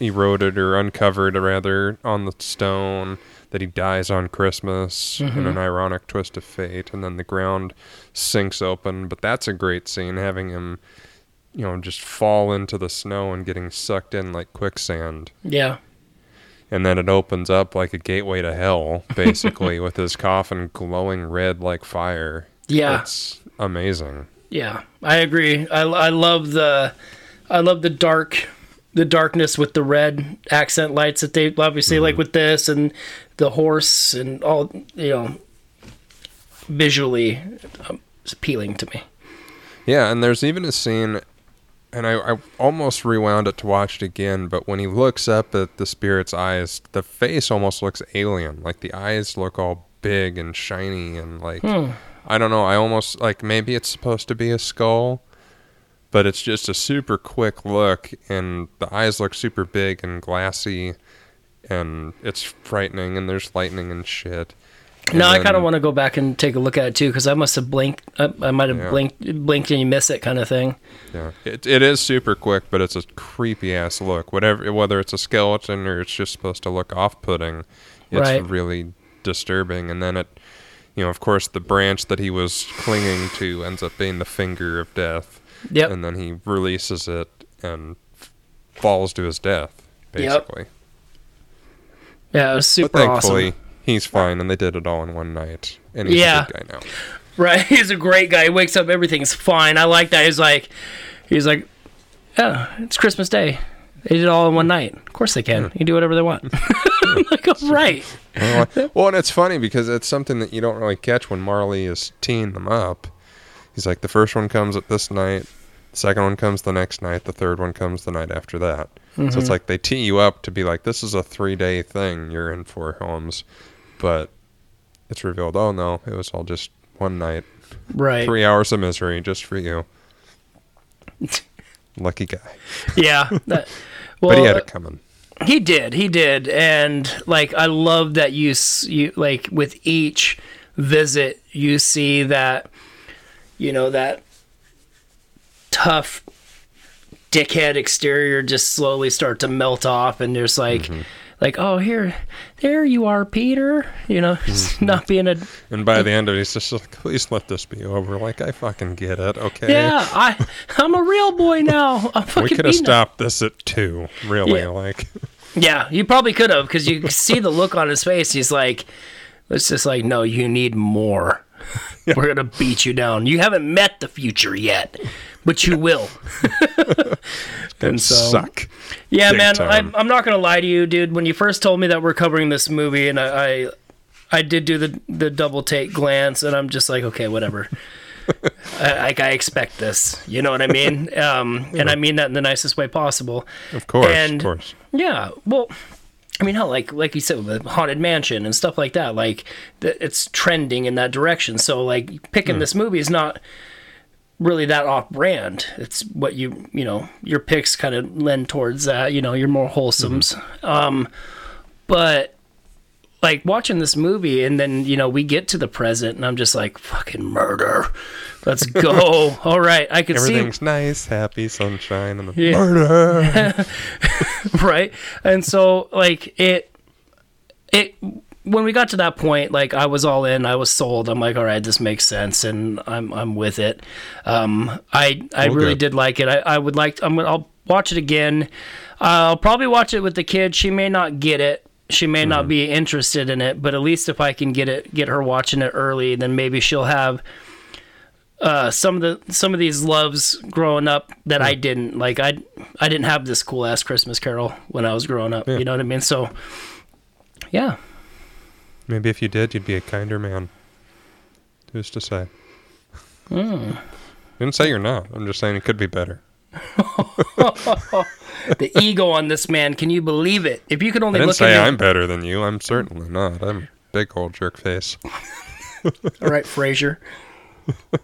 eroded or uncovered, rather, on the stone. That he dies on Christmas in an mm-hmm. ironic twist of fate, and then the ground sinks open. But that's a great scene, having him, you know, just fall into the snow and getting sucked in like quicksand. Yeah. and then it opens up like a gateway to hell, basically, with his coffin glowing red like fire. Yeah. It's amazing. Yeah, I agree. I, I love the I love the dark the darkness with the red accent lights that they obviously like with this and the horse and all you know visually um, it's appealing to me. Yeah, and there's even a scene, and I, I almost rewound it to watch it again, but when he looks up at the spirit's eyes, the face almost looks alien. Like the eyes look all big and shiny, and like, I don't know, I almost, like, maybe it's supposed to be a skull. But it's just a super quick look, and the eyes look super big and glassy, and it's frightening, and there's lightning and shit. And now I kind of want to go back and take a look at it too because I must have blinked. I, uh, I might have Yeah. blinked blinked and you miss it kind of thing. Yeah, it, it is super quick, but it's a creepy ass look. Whatever, whether it's a skeleton or it's just supposed to look off-putting, it's Right. really disturbing. And then it, you know, of course, the branch that he was clinging to ends up being the finger of death, Yep. and then he releases it and f- falls to his death, Yep. basically. yeah, it was super But thankfully, awesome. he's fine, and they did it all in one night, and he's Yeah. a good guy now. Right, he's a great guy. He wakes up, everything's fine. I like that. He's like, he's like, yeah, it's Christmas Day. They did it all in one night. Of course they can. You can do whatever they want. I'm like, all right. Well, and it's funny because it's something that you don't really catch when Marley is teeing them up. He's like, the first one comes at this night, the second one comes the next night, the third one comes the night after that. So Mm-hmm. it's like they tee you up to be like, this is a three day thing you're in for, Holmes. But it's revealed, oh no, it was all just one night, Right. three hours of misery just for you. Lucky guy. Yeah. That, well, but he had uh, it coming. He did. He did. And like I love that you you like with each visit you see that you know that tough dickhead exterior just slowly start to melt off and there's like mm-hmm. Like oh here there you are Peter you know just mm-hmm. not being a And by the end of it, he's just like, please let this be over. Like, I fucking get it, okay? yeah I I'm a real boy now I'm We could have stopped this at two, really. Yeah. Like, Yeah, you probably could have because you see the look on his face. He's like, it's just like, no, you need more. We're gonna beat you down. You haven't met the future yet, but you will. and so, suck. yeah, big man, time. I'm, I'm not gonna lie to you, dude. When you first told me that we're covering this movie, and I, I, I did do the the double take glance, and I'm just like, okay, whatever. I, like I expect this, you know what I mean? Um, and I mean that in the nicest way possible. Of course, And- of course. Yeah, well, I mean, how like like you said with the haunted mansion and stuff like that, like the, it's trending in that direction. So like picking this movie is not really that off brand. It's what you you know your picks kind of lend towards that. You know, your more wholesomes. Um, but like watching this movie and then you know we get to the present and I'm just like fucking murder. Let's go. All right, I can see Everything's nice, happy, sunshine, and the Yeah. murder. right and so like it it when we got to that point like i was all in i was sold i'm like all right this makes sense and i'm i'm with it um i i really did like it i, I would like i'm gonna i'll watch it again i'll probably watch it with the kid she may not get it she may not be interested in it but at least if i can get it get her watching it early then maybe she'll have uh, some of the some of these loves growing up that I didn't like. I I didn't have this cool ass Christmas Carol when I was growing up. You know what I mean? So, yeah, Maybe if you did, you'd be a kinder man. Who's to say? Hmm. Didn't say you're not. I'm just saying it could be better. The ego on this man, can you believe it? If you could I only didn't look say at I'm better than you. I'm certainly not. I'm a big old jerk face. All right, Frazier.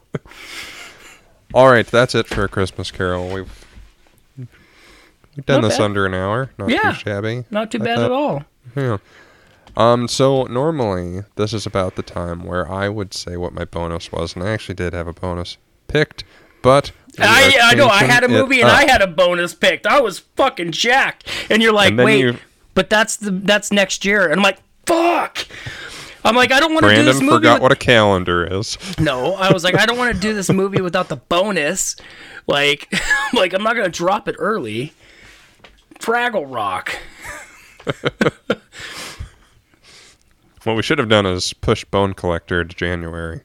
All right, that's it for a Christmas Carol. We've we've done Not this bad. under an hour. Not Yeah. too shabby. Not too I bad thought- at all. Yeah. Um. So normally this is about the time where I would say what my bonus was, and I actually did have a bonus picked, but I, I know. I had a movie and up. I had a bonus picked. I was fucking jacked. And you're like, And wait, you- but that's the that's next year. And I'm like, fuck. I'm like, I don't want to do this movie. forgot with- what a calendar is. No, I was like, I don't want to do this movie without the bonus. Like, like I'm not gonna drop it early. Fraggle Rock. What we should have done is push Bone Collector to January,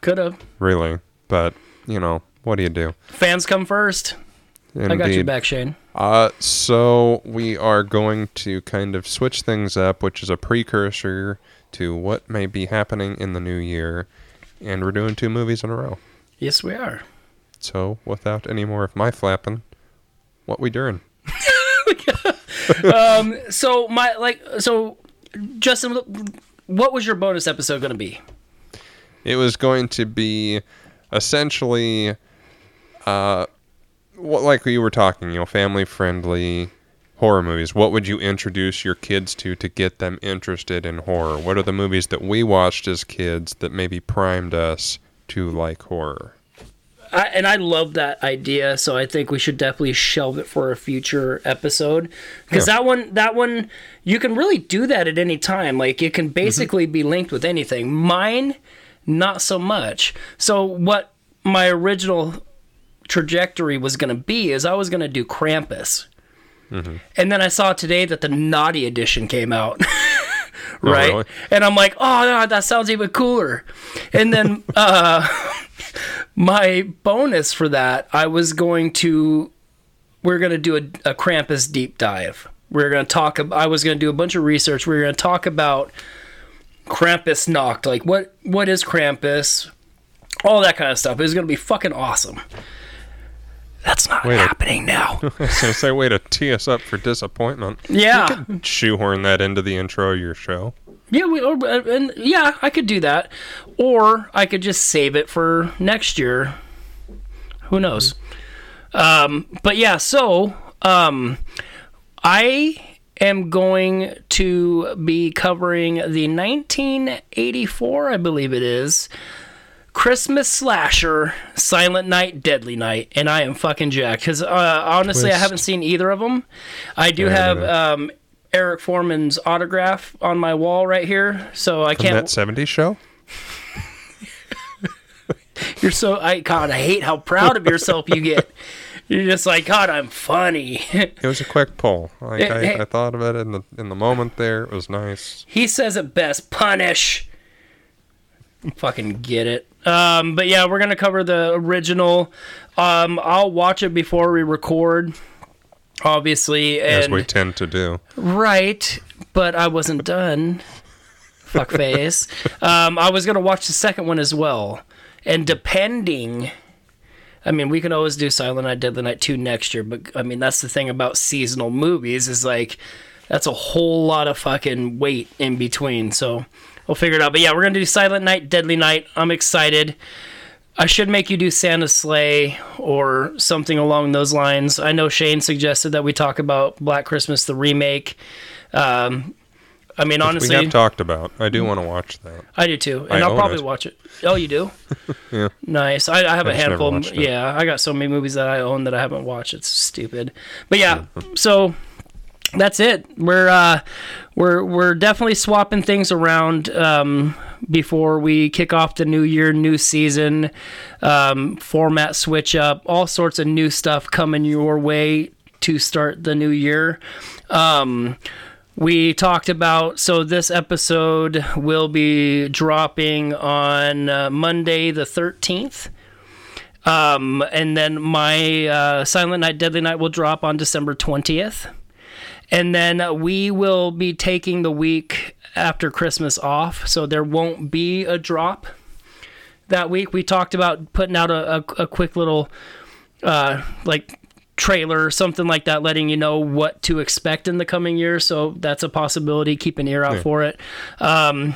Could have. really. But you know, what do you do? Fans come first. I got you back, Shane. Uh, so we are going to kind of switch things up, which is a precursor to what may be happening in the new year, and we're doing two movies in a row. Yes, we are. So without any more of my flapping, what we doing? um, So my like so Justin what was your bonus episode going to be? It was going to be essentially, uh, what like you were talking, you know, family friendly horror movies. What would you introduce your kids to to get them interested in horror? What are the movies that we watched as kids that maybe primed us to like horror? I, and I love that idea, so I think we should definitely shelve it for a future episode because that one, that one, you can really do that at any time. Like it can basically be linked with anything. Mine, not so much. So what my original trajectory was going to be is I was going to do Krampus, and then I saw today that the naughty edition came out. right? really? And I'm like, oh, no, that sounds even cooler. And then uh, my bonus for that, I was going to, we're going to do a, a Krampus deep dive. We're going to talk. I was going to do a bunch of research. We are going to talk about Krampus knocked. Like what? What is Krampus? All that kind of stuff. It was going to be fucking awesome. That's not a- happening now. I was gonna say, way to tee us up for disappointment. yeah. Shoehorn that into the intro of your show. Yeah, we or, uh, and yeah, I could do that, or I could just save it for next year. Who knows? Um, but yeah, so um, I am going to be covering the 1984, I believe it is, Christmas slasher, Silent Night, Deadly Night, and I am fucking jacked because uh, honestly, I haven't seen either of them. I do Yeah, have um, Eric Freeman's autograph on my wall right here, so I From can't. that '70s show. You're so I God, I hate how proud of yourself you get. You're just like God, I'm funny. It was a quick pull. Like Hey, hey. I, I thought of it in the in the moment there. It was nice. he says it best. Punish. Fucking get it. Um, but yeah, we're gonna cover the original. Um, I'll watch it before we record, obviously, as we tend to do. right. But I wasn't done. Fuckface. um, I was gonna watch the second one as well, and depending. I mean, we can always do Silent Night, Deadly Night 2 next year, but I mean, that's the thing about seasonal movies is like, that's a whole lot of fucking weight in between. So we'll figure it out. But yeah, we're going to do Silent Night, Deadly Night. I'm excited. I should make you do Santa's Slay or something along those lines. I know Shane suggested that we talk about Black Christmas, the remake. Um, I mean, we honestly, we have talked about. I do want to watch that. I do too, and I I'll probably it. watch it. Oh, you do? Yeah. Nice. I, I have I a handful. Of, yeah, I got so many movies that I own that I haven't watched. It's stupid. But yeah, so that's it. We're uh, we're we're definitely swapping things around um, before we kick off the new year, new season, um, format switch up, all sorts of new stuff coming your way to start the new year. Um, we talked about so this episode will be dropping on uh, Monday the 13th. Um, and then my uh, Silent Night, Deadly Night will drop on December 20th. And then we will be taking the week after Christmas off, so there won't be a drop that week we talked about putting out a, a, a quick little uh, like trailer or something like that, letting you know what to expect in the coming year. So that's a possibility. Keep an ear out Yeah. for it. Um,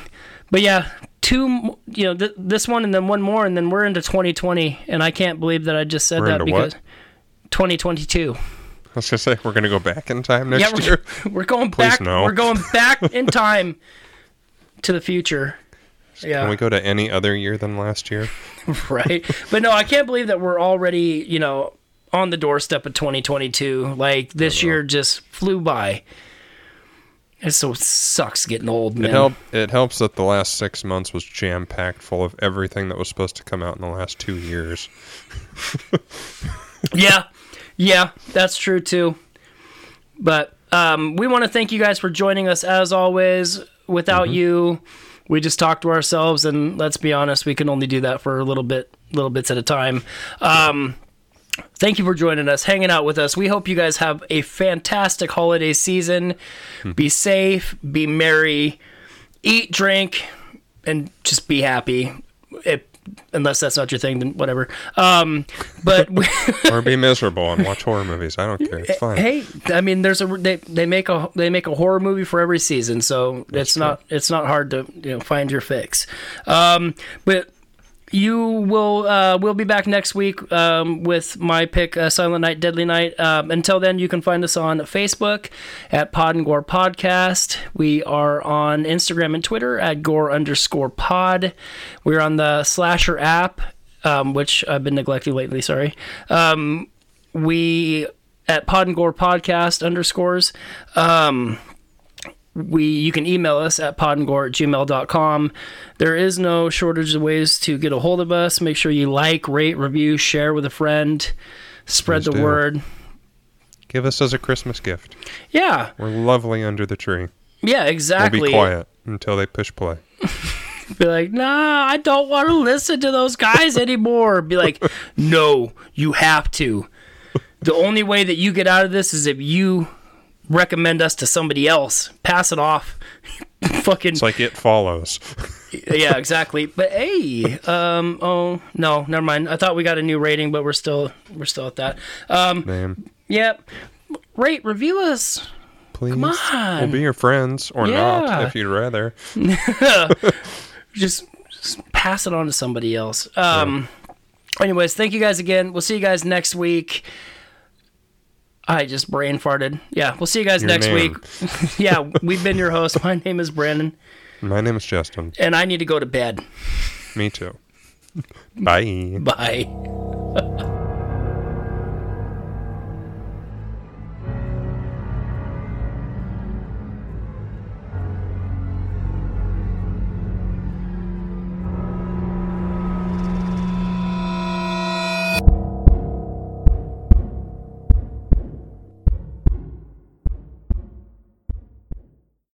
but yeah, two, you know, th- this one and then one more, and then we're into 2020. And I can't believe that I just said We're that into what? because 2022. I was gonna say we're gonna go back in time next yeah, we're, year. we're going Please back. no. We're going back in time to the future. Yeah. Can we go to any other year than last year? right? But no, I can't believe that we're already, you know, on the doorstep of 2022. Like this year just flew by. It so sucks getting old, man. It help. It helps that the last six months was jam packed full of everything that was supposed to come out in the last two years. Yeah, yeah, that's true too. But um, we want to thank you guys for joining us as always. Without you, we just talk to ourselves, and let's be honest, we can only do that for a little bit, little bits at a time. Um, thank you for joining us, hanging out with us. We hope you guys have a fantastic holiday season. Be safe, be merry, eat, drink, and just be happy. It, unless that's not your thing, then whatever. Um, but we, or be miserable and watch horror movies. I don't care. It's fine. hey, I mean, there's a they, they make a they make a horror movie for every season, so it's not it's not hard to you know find your fix. Um, but you will uh, we'll be back next week um, with my pick, uh, Silent Night, Deadly Night. Um, until then, you can find us on Facebook at Pod and Gore Podcast. We are on Instagram and Twitter at Gore underscore Pod. We're on the Slasher app, um, which I've been neglecting lately. Sorry. Um, we at Pod and Gore Podcast underscores. We you can email us at podandgore at gmail.com. There is no shortage of ways to get a hold of us. Make sure you like, rate, review, share with a friend, spread Please the do. word. Give us as a Christmas gift. Yeah, We're lovely under the tree. yeah, We'll exactly. be quiet until they push play. Be like, nah, I don't want to listen to those guys anymore. Be like, no, you have to. The only way that you get out of this is if you recommend us to somebody else. Pass it off. Fucking It's like it follows. yeah, exactly. But hey, um, oh no, never mind. I thought we got a new rating, but we're still we're still at that. Um, Name, yep. Rate, review us. please. Come on. We'll be your friends or Yeah. not if you'd rather. just, just pass it on to somebody else. Um, anyways, thank you guys again. We'll see you guys next week. I just brain farted. Yeah, we'll see you guys Your next week. yeah, we've been your host. My name is Brandon, My name is Justin. and I need to go to bed. Me too. Bye. Bye.